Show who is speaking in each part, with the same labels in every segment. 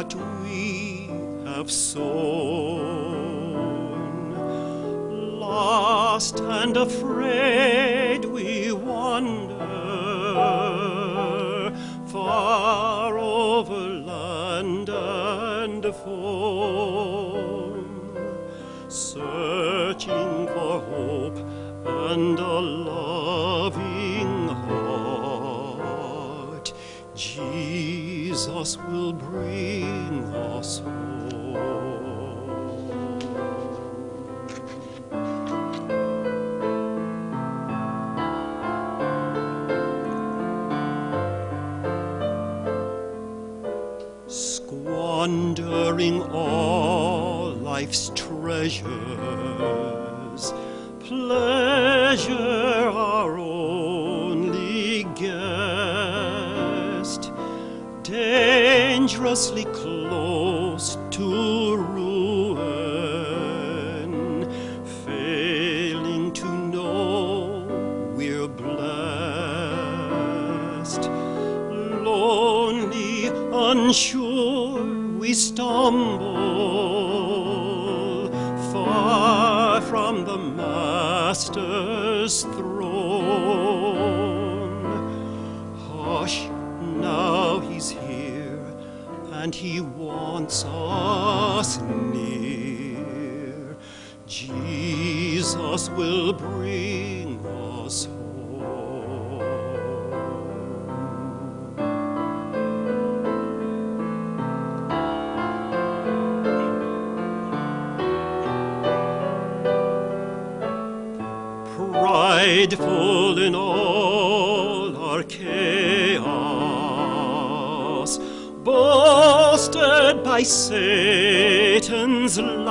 Speaker 1: what we have sown. Lost and afraid we wander far over land and foam, searching for hope and a Will bring us home. Squandering all life's treasures, pleasure dangerously close prideful in all our chaos, boasted by Satan's lies,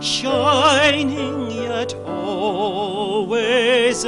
Speaker 1: shining yet always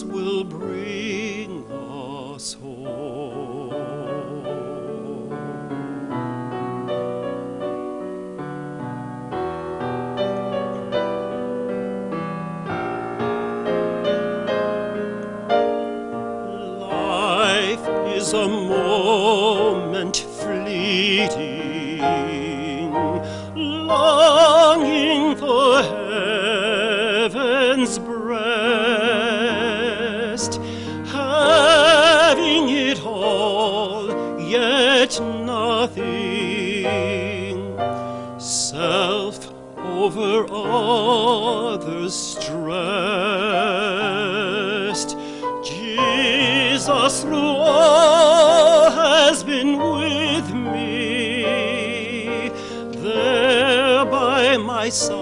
Speaker 1: will bring us home. My side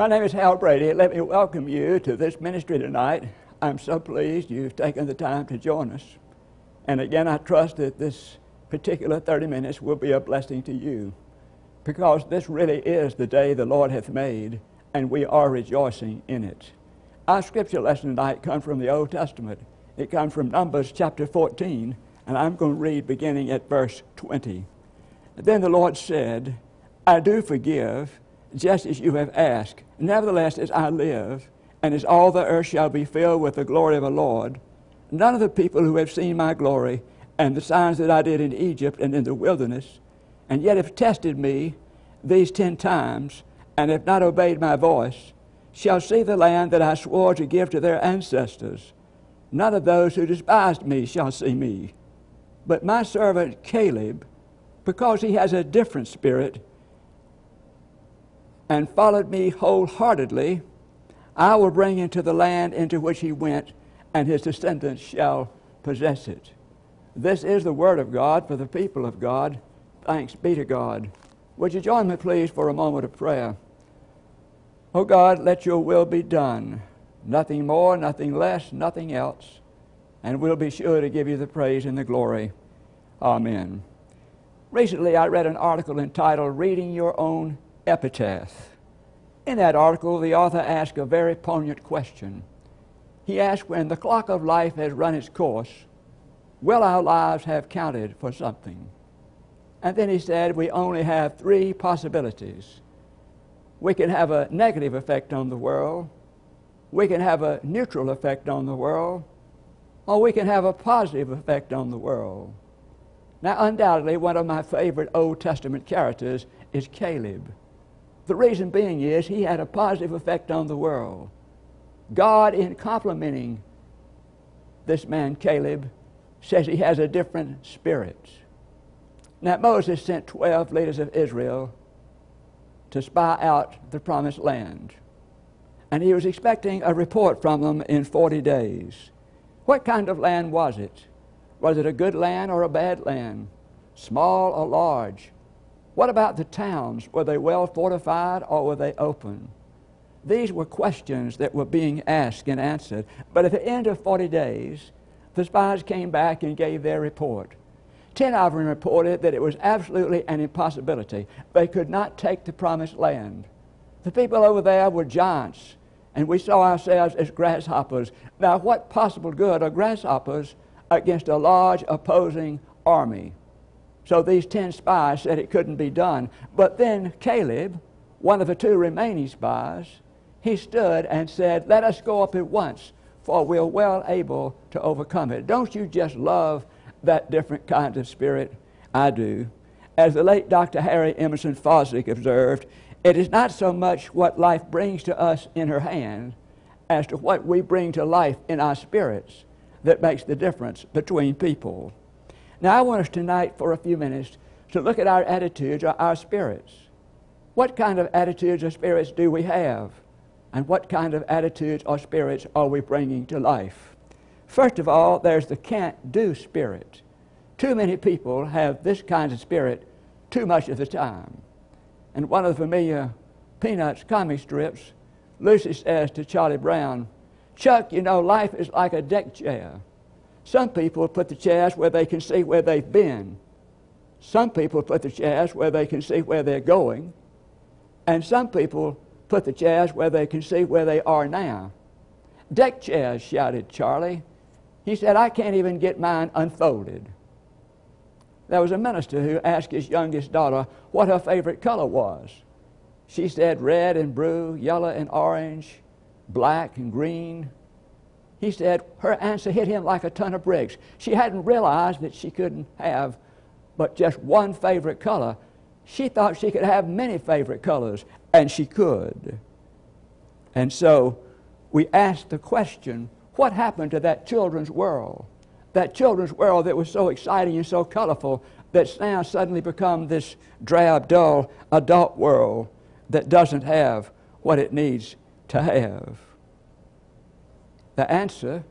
Speaker 2: My name is Hal Brady. Let me welcome you to this ministry tonight. I'm so pleased you've taken the time to join us. And again, I trust that this particular 30 minutes will be a blessing to you because this really is the day the Lord hath made. and we are rejoicing in it. Our scripture lesson tonight comes from the Old Testament. It comes from Numbers chapter 14, and I'm going to read beginning at verse 20. Then the Lord said, I do forgive, just as you have asked. Nevertheless, as I live, and as all the earth shall be filled with the glory of the Lord, none of the people who have seen my glory and the signs that I did in Egypt and in the wilderness, and yet have tested me these ten times, and have not obeyed my voice, shall see the land that I swore to give to their ancestors. None of those who despised me shall see me. But my servant Caleb, because he has a different spirit, and followed me wholeheartedly, I will bring into the land into which he went, and his descendants shall possess it. This is the word of God for the people of God. Thanks be to God. Would you join me, please, for a moment of prayer? Oh God, let your will be done. Nothing more, nothing less, nothing else. And we'll be sure to give you the praise and the glory. Amen. Recently, I read an article entitled Reading Your Own Epitaph. In that article, the author asked a very poignant question. He asked, When the clock of life has run its course, will our lives have counted for something? And then he said, We only have three possibilities. We can have a negative effect on the world, we can have a neutral effect on the world, or we can have a positive effect on the world. Now, undoubtedly, one of my favorite Old Testament characters is Caleb. The reason being is he had a positive effect on the world. God, in complimenting this man Caleb, says he has a different spirit. Now, Moses sent 12 leaders of Israel to spy out the promised land. And he was expecting a report from them in 40 days. What kind of land was it? Was it a good land or a bad land? Small or large? What about the towns? Were they well fortified or were they open? These were questions that were being asked and answered. But at the end of 40 days, the spies came back and gave their report. Ten of them reported that it was absolutely an impossibility. They could not take the promised land. The people over there were giants, and we saw ourselves as grasshoppers. Now, what possible good are grasshoppers against a large opposing army? So these ten spies said it couldn't be done. But then Caleb, one of the two remaining spies, he stood and said, Let us go up at once, for we're well able to overcome it. Don't you just love that different kind of spirit? I do. As the late Dr. Harry Emerson Fosdick observed, it is not so much what life brings to us in her hand as to what we bring to life in our spirits that makes the difference between people. Now, I want us tonight for a few minutes to look at our attitudes our spirits. What kind of attitudes or spirits do we have? And what kind of attitudes or spirits are we bringing to life? First of all, there's the can't do spirit. Too many people have this kind of spirit too much of the time. And one of the familiar Peanuts comic strips, Lucy says to Charlie Brown, Chuck, you know, life is like a deck chair. Some people put the chairs where they can see where they've been. Some people put the chairs where they can see where they're going. And some people put the chairs where they can see where they are now. Deck chairs, shouted Charlie. He said, I can't even get mine unfolded. There was a minister who asked his youngest daughter what her favorite color was. She said red and blue, yellow and orange, black and green. He said her answer hit him like a ton of bricks. She hadn't realized that she couldn't have but just one favorite color. She thought she could have many favorite colors, and she could. And so we asked the question what happened to that children's world? That children's world that was so exciting and so colorful that's now suddenly become this drab, dull adult world that doesn't have what it needs to have. The answer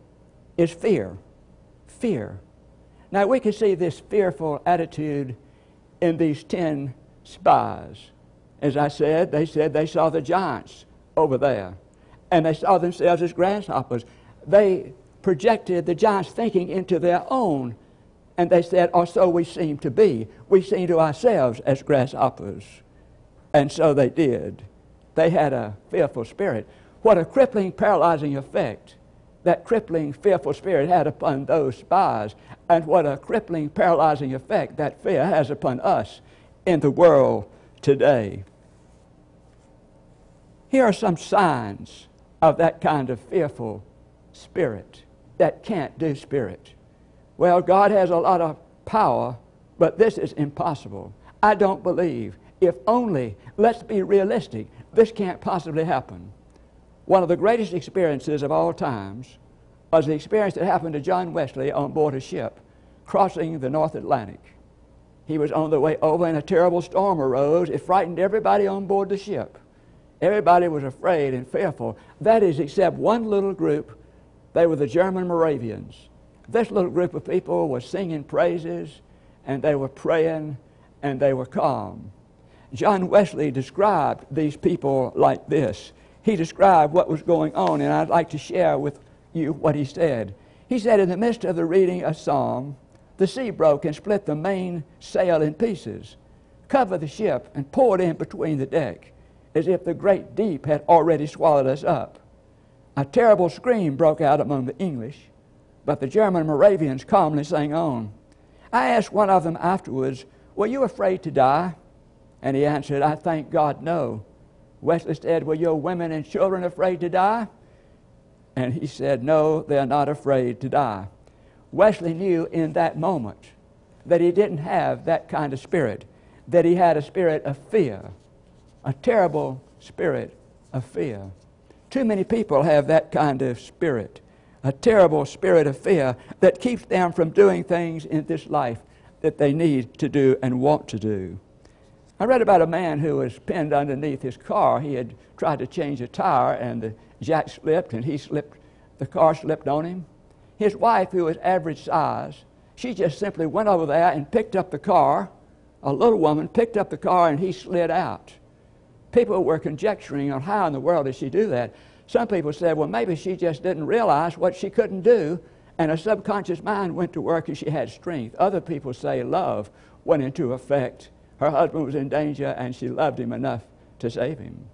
Speaker 2: is fear. Fear. Now, we can see this fearful attitude in these ten spies. As I said, they said they saw the giants over there, and they saw themselves as grasshoppers. They projected the giants' thinking into their own, and they said, or so we seem to be. We seem to ourselves as grasshoppers. And so they did. they had a fearful spirit. What a crippling, paralyzing effect that crippling, fearful spirit had upon those spies, and what a crippling, paralyzing effect that fear has upon us in the world today. Here are some signs of that kind of fearful spirit, that can't do spirit. Well, God has a lot of power, but this is impossible. I don't believe. If only, let's be realistic, this can't possibly happen. One of the greatest experiences of all times was the experience that happened to John Wesley on board a ship crossing the North Atlantic. He was on the way over, and a terrible storm arose. It frightened everybody on board the ship. Everybody was afraid and fearful. That is, except one little group. They were the German Moravians. This little group of people was singing praises, and they were praying, and they were calm. John Wesley described these people like this. He described what was going on, and I'd like to share with you what he said. He said, In the midst of the reading a psalm, the sea broke and split the main sail in pieces, covered the ship, and poured in between the deck, as if the great deep had already swallowed us up. A terrible scream broke out among the English, but the German Moravians calmly sang on. I asked one of them afterwards, Were you afraid to die? And he answered, I thank God, no. Wesley said, Were your women and children afraid to die? And he said, No, they're not afraid to die. Wesley knew in that moment that he didn't have that kind of spirit, that he had a spirit of fear, a terrible spirit of fear. Too many people have that kind of spirit, a terrible spirit of fear that keeps them from doing things in this life that they need to do and want to do. I read about a man who was pinned underneath his car. He had tried to change a tire, and the jack slipped, and he slipped. The car slipped on him. His wife, who was average size, she just simply went over there and picked up the car. A little woman picked up the car, and he slid out. People were conjecturing on how in the world did she do that. Some people said, well, maybe she just didn't realize what she couldn't do, and her subconscious mind went to work and she had strength. Other people say love went into effect her husband was in danger and she loved him enough to save him.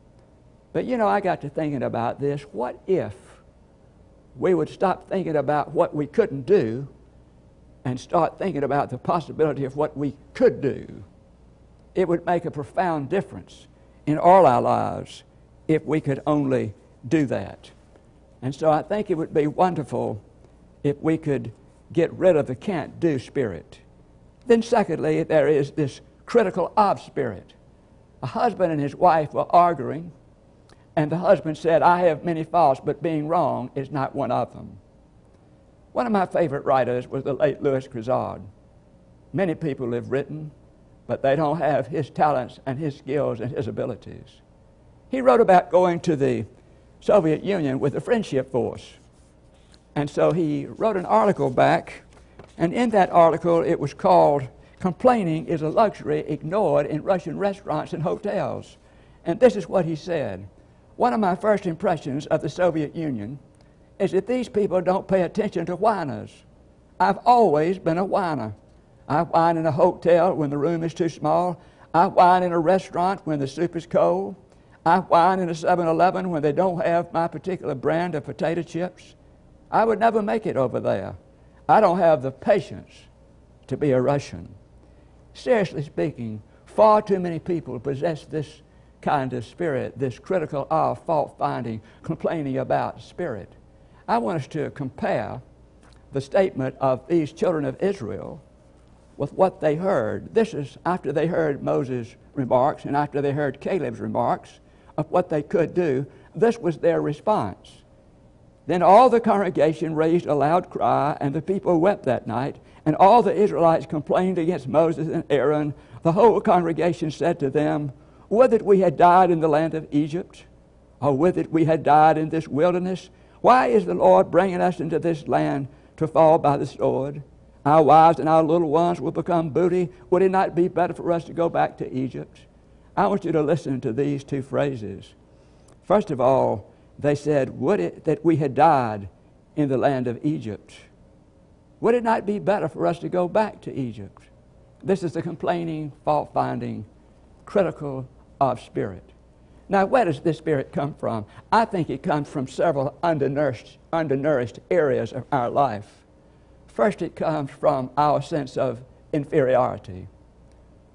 Speaker 2: But you know, I got to thinking about this. What if we would stop thinking about what we couldn't do and start thinking about the possibility of what we could do? It would make a profound difference in all our lives if we could only do that. And so I think it would be wonderful if we could get rid of the can't do spirit. Then, secondly, there is this critical of spirit. A husband and his wife were arguing, and the husband said, I have many faults, but being wrong is not one of them. One of my favorite writers was the late Lewis Grizzard. Many people have written, but they don't have his talents and his skills and his abilities. He wrote about going to the Soviet Union with the Friendship Force. And so he wrote an article back, and in that article it was called Complaining is a luxury ignored in Russian restaurants and hotels. And this is what he said One of my first impressions of the Soviet Union is that these people don't pay attention to whiners. I've always been a whiner. I whine in a hotel when the room is too small. I whine in a restaurant when the soup is cold. I whine in a 7 Eleven when they don't have my particular brand of potato chips. I would never make it over there. I don't have the patience to be a Russian seriously speaking, far too many people possess this kind of spirit, this critical of fault finding, complaining about spirit. I want us to compare the statement of these children of Israel with what they heard. This is after they heard Moses' remarks and after they heard Caleb's remarks of what they could do. This was their response. Then all the congregation raised a loud cry, and the people wept that night. And all the Israelites complained against Moses and Aaron. The whole congregation said to them, Would that we had died in the land of Egypt, or would that we had died in this wilderness. Why is the Lord bringing us into this land to fall by the sword? Our wives and our little ones will become booty. Would it not be better for us to go back to Egypt? I want you to listen to these two phrases. First of all, they said, Would it that we had died in the land of Egypt? Would it not be better for us to go back to Egypt? This is the complaining, fault finding, critical of spirit. Now, where does this spirit come from? I think it comes from several undernourished, undernourished areas of our life. First, it comes from our sense of inferiority.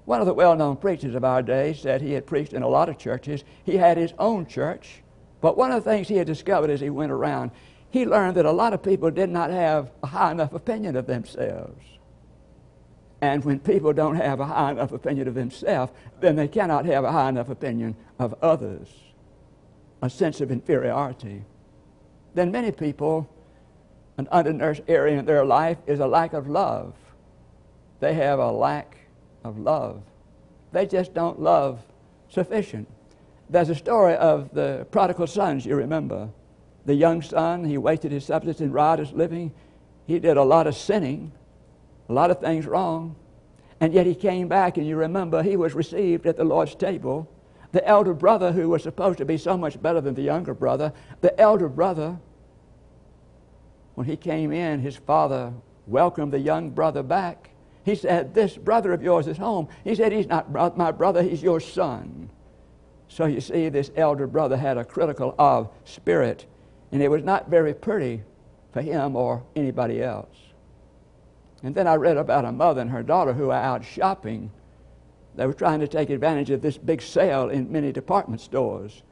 Speaker 2: One of the well known preachers of our day said he had preached in a lot of churches. He had his own church, but one of the things he had discovered as he went around, he learned that a lot of people did not have a high enough opinion of themselves. And when people don't have a high enough opinion of themselves, then they cannot have a high enough opinion of others, a sense of inferiority. Then many people, an undernourished area in their life is a lack of love. They have a lack of love. They just don't love sufficient. There's a story of the prodigal sons, you remember. The young son, he wasted his substance in riotous living. He did a lot of sinning a lot of things wrong. And yet he came back, and you remember he was received at the Lord's table. The elder brother, who was supposed to be so much better than the younger brother, the elder brother, when he came in, his father welcomed the young brother back. He said, This brother of yours is home. He said, He's not my brother, he's your son. So you see, this elder brother had a critical of spirit, and it was not very pretty for him or anybody else. And then I read about a mother and her daughter who were out shopping. They were trying to take advantage of this big sale in many department stores.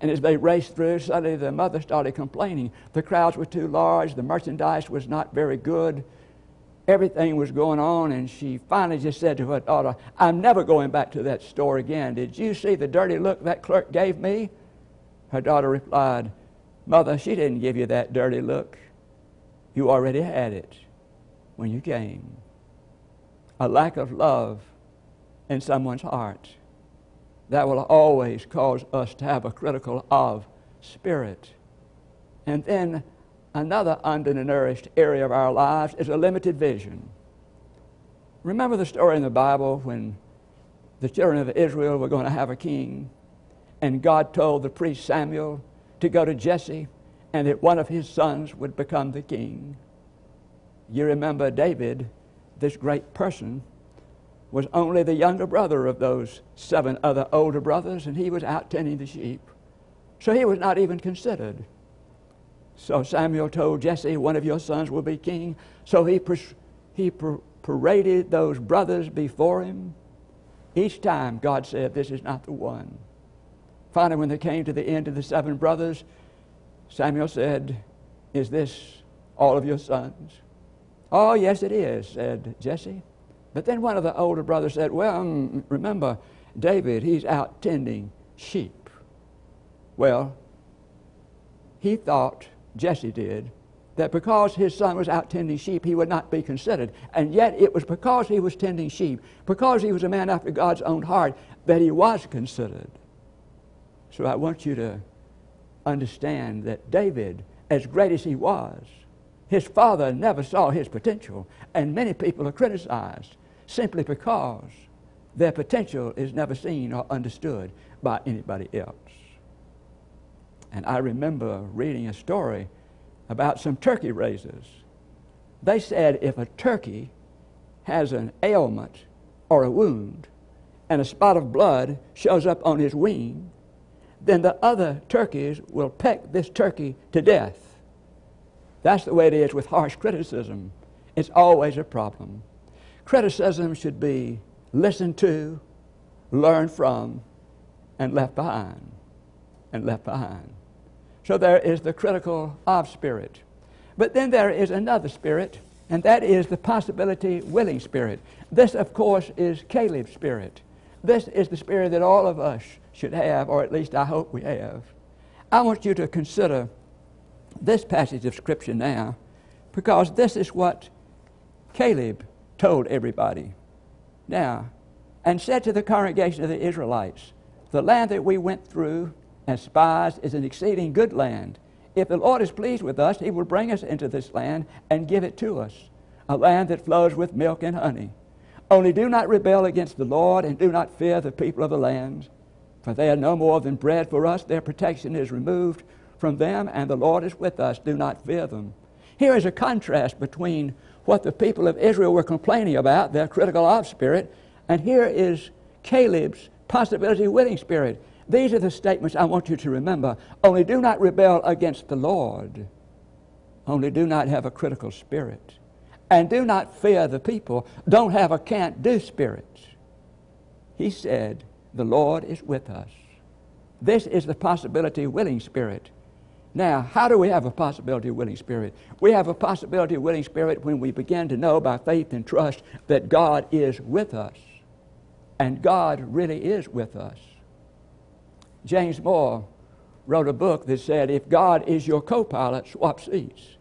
Speaker 2: And as they raced through, suddenly the mother started complaining. The crowds were too large, the merchandise was not very good, everything was going on, and she finally just said to her daughter, I'm never going back to that store again. Did you see the dirty look that clerk gave me? Her daughter replied, Mother, she didn't give you that dirty look. You already had it when you came. A lack of love in someone's heart that will always cause us to have a critical of spirit. And then another undernourished area of our lives is a limited vision. Remember the story in the Bible when the children of Israel were going to have a king, and God told the priest Samuel to go to Jesse and that one of his sons would become the king. You remember David, this great person, was only the younger brother of those seven other older brothers, and he was out tending the sheep. So he was not even considered. So Samuel told Jesse, One of your sons will be king. So he, he paraded those brothers before him. Each time God said, This is not the one. Finally, when they came to the end of the seven brothers, Samuel said, Is this all of your sons? Oh, yes, it is, said Jesse. But then one of the older brothers said, Well, um, remember, David, he's out tending sheep. Well, he thought, Jesse did, that because his son was out tending sheep, he would not be considered. And yet it was because he was tending sheep, because he was a man after God's own heart, that he was considered. So I want you to understand that David, as great as he was, his father never saw his potential, and many people are criticized simply because their potential is never seen or understood by anybody else. And I remember reading a story about some turkey raisers. They said if a turkey has an ailment or a wound and a spot of blood shows up on his wing, then the other turkeys will peck this turkey to death that's the way it is with harsh criticism. It's always a problem. Criticism should be listened to, learned from, and left behind. And left behind. So there is the critical of spirit. But then there is another spirit, and that is the possibility willing spirit. This, of course, is Caleb's spirit. This is the spirit that all of us should have, or at least I hope we have. I want you to consider this passage of Scripture now because this is what Caleb told everybody. Now, and said to the congregation of the Israelites, The land that we went through as spies is an exceeding good land. If the Lord is pleased with us, he will bring us into this land and give it to us, a land that flows with milk and honey. Only do not rebel against the Lord and do not fear the people of the land, for they are no more than bread for us. Their protection is removed from them, and the Lord is with us. Do not fear them. Here is a contrast between what the people of Israel were complaining about, their critical of spirit, and here is Caleb's possibility willing spirit. These are the statements I want you to remember. Only do not rebel against the Lord. Only do not have a critical spirit. And do not fear the people. Don't have a can't do spirit. He said, The Lord is with us. This is the possibility of willing spirit. Now, how do we have a possibility of willing spirit? We have a possibility of willing spirit when we begin to know by faith and trust that God is with us. And God really is with us. James Moore wrote a book that said, If God is your co pilot, swap seats.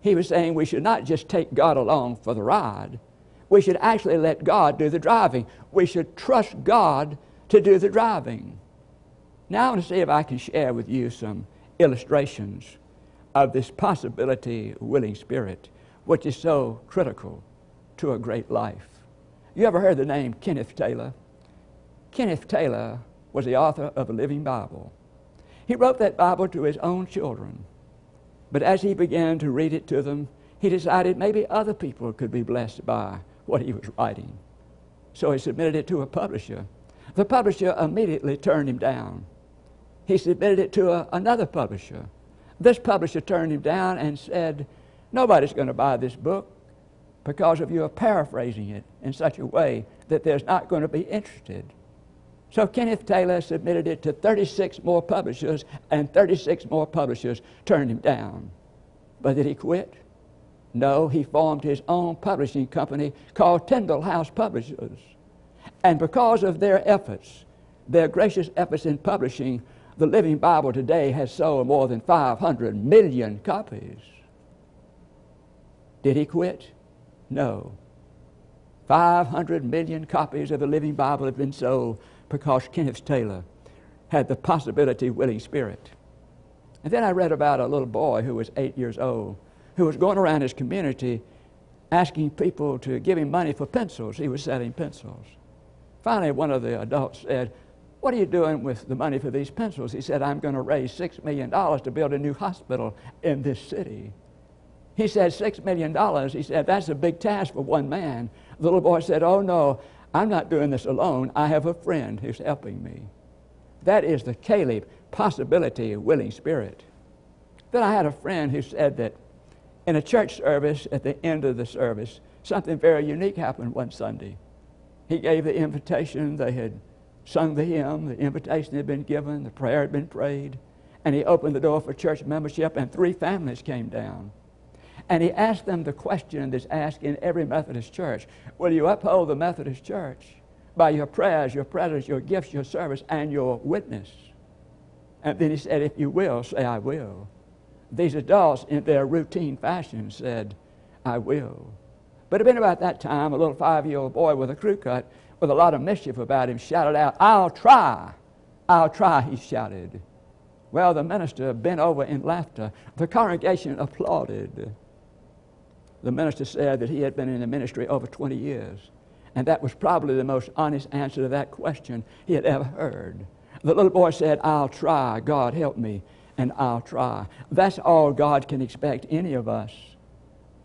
Speaker 2: He was saying we should not just take God along for the ride, we should actually let God do the driving. We should trust God to do the driving. Now, I want to see if I can share with you some illustrations of this possibility willing spirit, which is so critical to a great life. You ever heard the name Kenneth Taylor? Kenneth Taylor was the author of a living Bible. He wrote that Bible to his own children. But as he began to read it to them, he decided maybe other people could be blessed by what he was writing. So he submitted it to a publisher. The publisher immediately turned him down. He submitted it to a, another publisher. This publisher turned him down and said, Nobody's going to buy this book because of your paraphrasing it in such a way that there's not going to be interested. So Kenneth Taylor submitted it to 36 more publishers, and 36 more publishers turned him down. But did he quit? No, he formed his own publishing company called Tyndale House Publishers. And because of their efforts, their gracious efforts in publishing, the Living Bible today has sold more than 500 million copies. Did he quit? No. 500 million copies of the Living Bible have been sold because Kenneth Taylor had the possibility willing spirit. And then I read about a little boy who was eight years old who was going around his community asking people to give him money for pencils. He was selling pencils. Finally, one of the adults said, What are you doing with the money for these pencils? He said, I'm going to raise $6 million to build a new hospital in this city. He said, $6 million. He said, That's a big task for one man. The little boy said, Oh, no, I'm not doing this alone. I have a friend who's helping me. That is the Caleb possibility willing spirit. Then I had a friend who said that in a church service at the end of the service, something very unique happened one Sunday. He gave the invitation, they had sung the hymn, the invitation had been given, the prayer had been prayed, and he opened the door for church membership, and three families came down. And he asked them the question that's asked in every Methodist church Will you uphold the Methodist church by your prayers, your presence, your gifts, your service, and your witness? And then he said, If you will, say, I will. These adults, in their routine fashion, said, I will. But it had been about that time, a little five year old boy with a crew cut with a lot of mischief about him shouted out, I'll try. I'll try, he shouted. Well, the minister bent over in laughter. The congregation applauded the minister said that he had been in the ministry over 20 years. And that was probably the most honest answer to that question he had ever heard. The little boy said, I'll try. God help me, and I'll try. That's all God can expect any of us,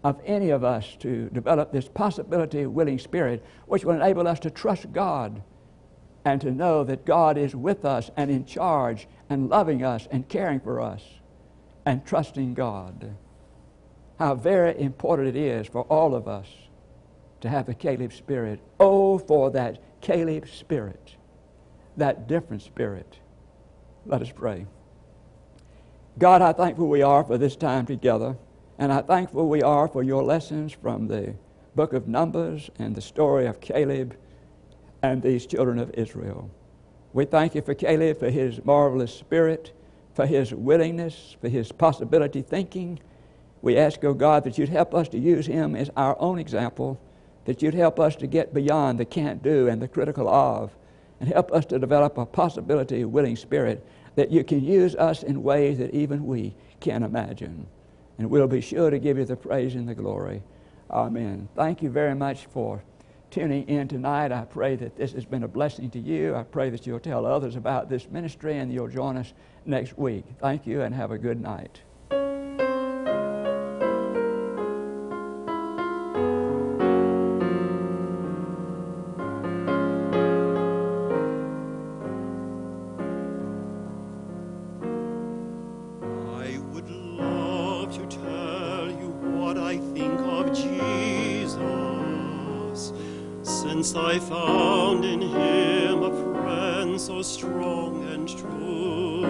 Speaker 2: of any of us, to develop this possibility of willing spirit, which will enable us to trust God and to know that God is with us and in charge and loving us and caring for us and trusting God how very important it is for all of us to have the Caleb spirit. Oh, for that Caleb spirit, that different spirit. Let us pray. God, how thankful we are for this time together, and how thankful we are for your lessons from the book of Numbers and the story of Caleb and these children of Israel. We thank you for Caleb, for his marvelous spirit, for his willingness, for his possibility thinking, we ask, oh God, that you'd help us to use him as our own example, that you'd help us to get beyond the can't do and the critical of, and help us to develop a possibility willing spirit that you can use us in ways that even we can't imagine. And we'll be sure to give you the praise and the glory. Amen. Thank you very much for tuning in tonight. I pray that this has been a blessing to you. I pray that you'll tell others about this ministry and you'll join us next week. Thank you and have a good night.
Speaker 1: Once I found in him a friend so strong and true.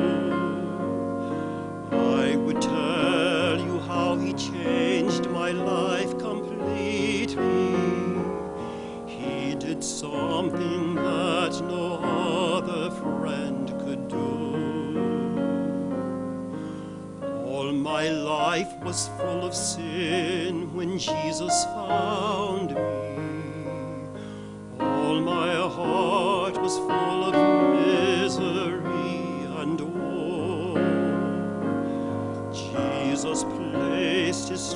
Speaker 1: I would tell you how he changed my life completely. He did something that no other friend could do. All my life was full of sin when Jesus found his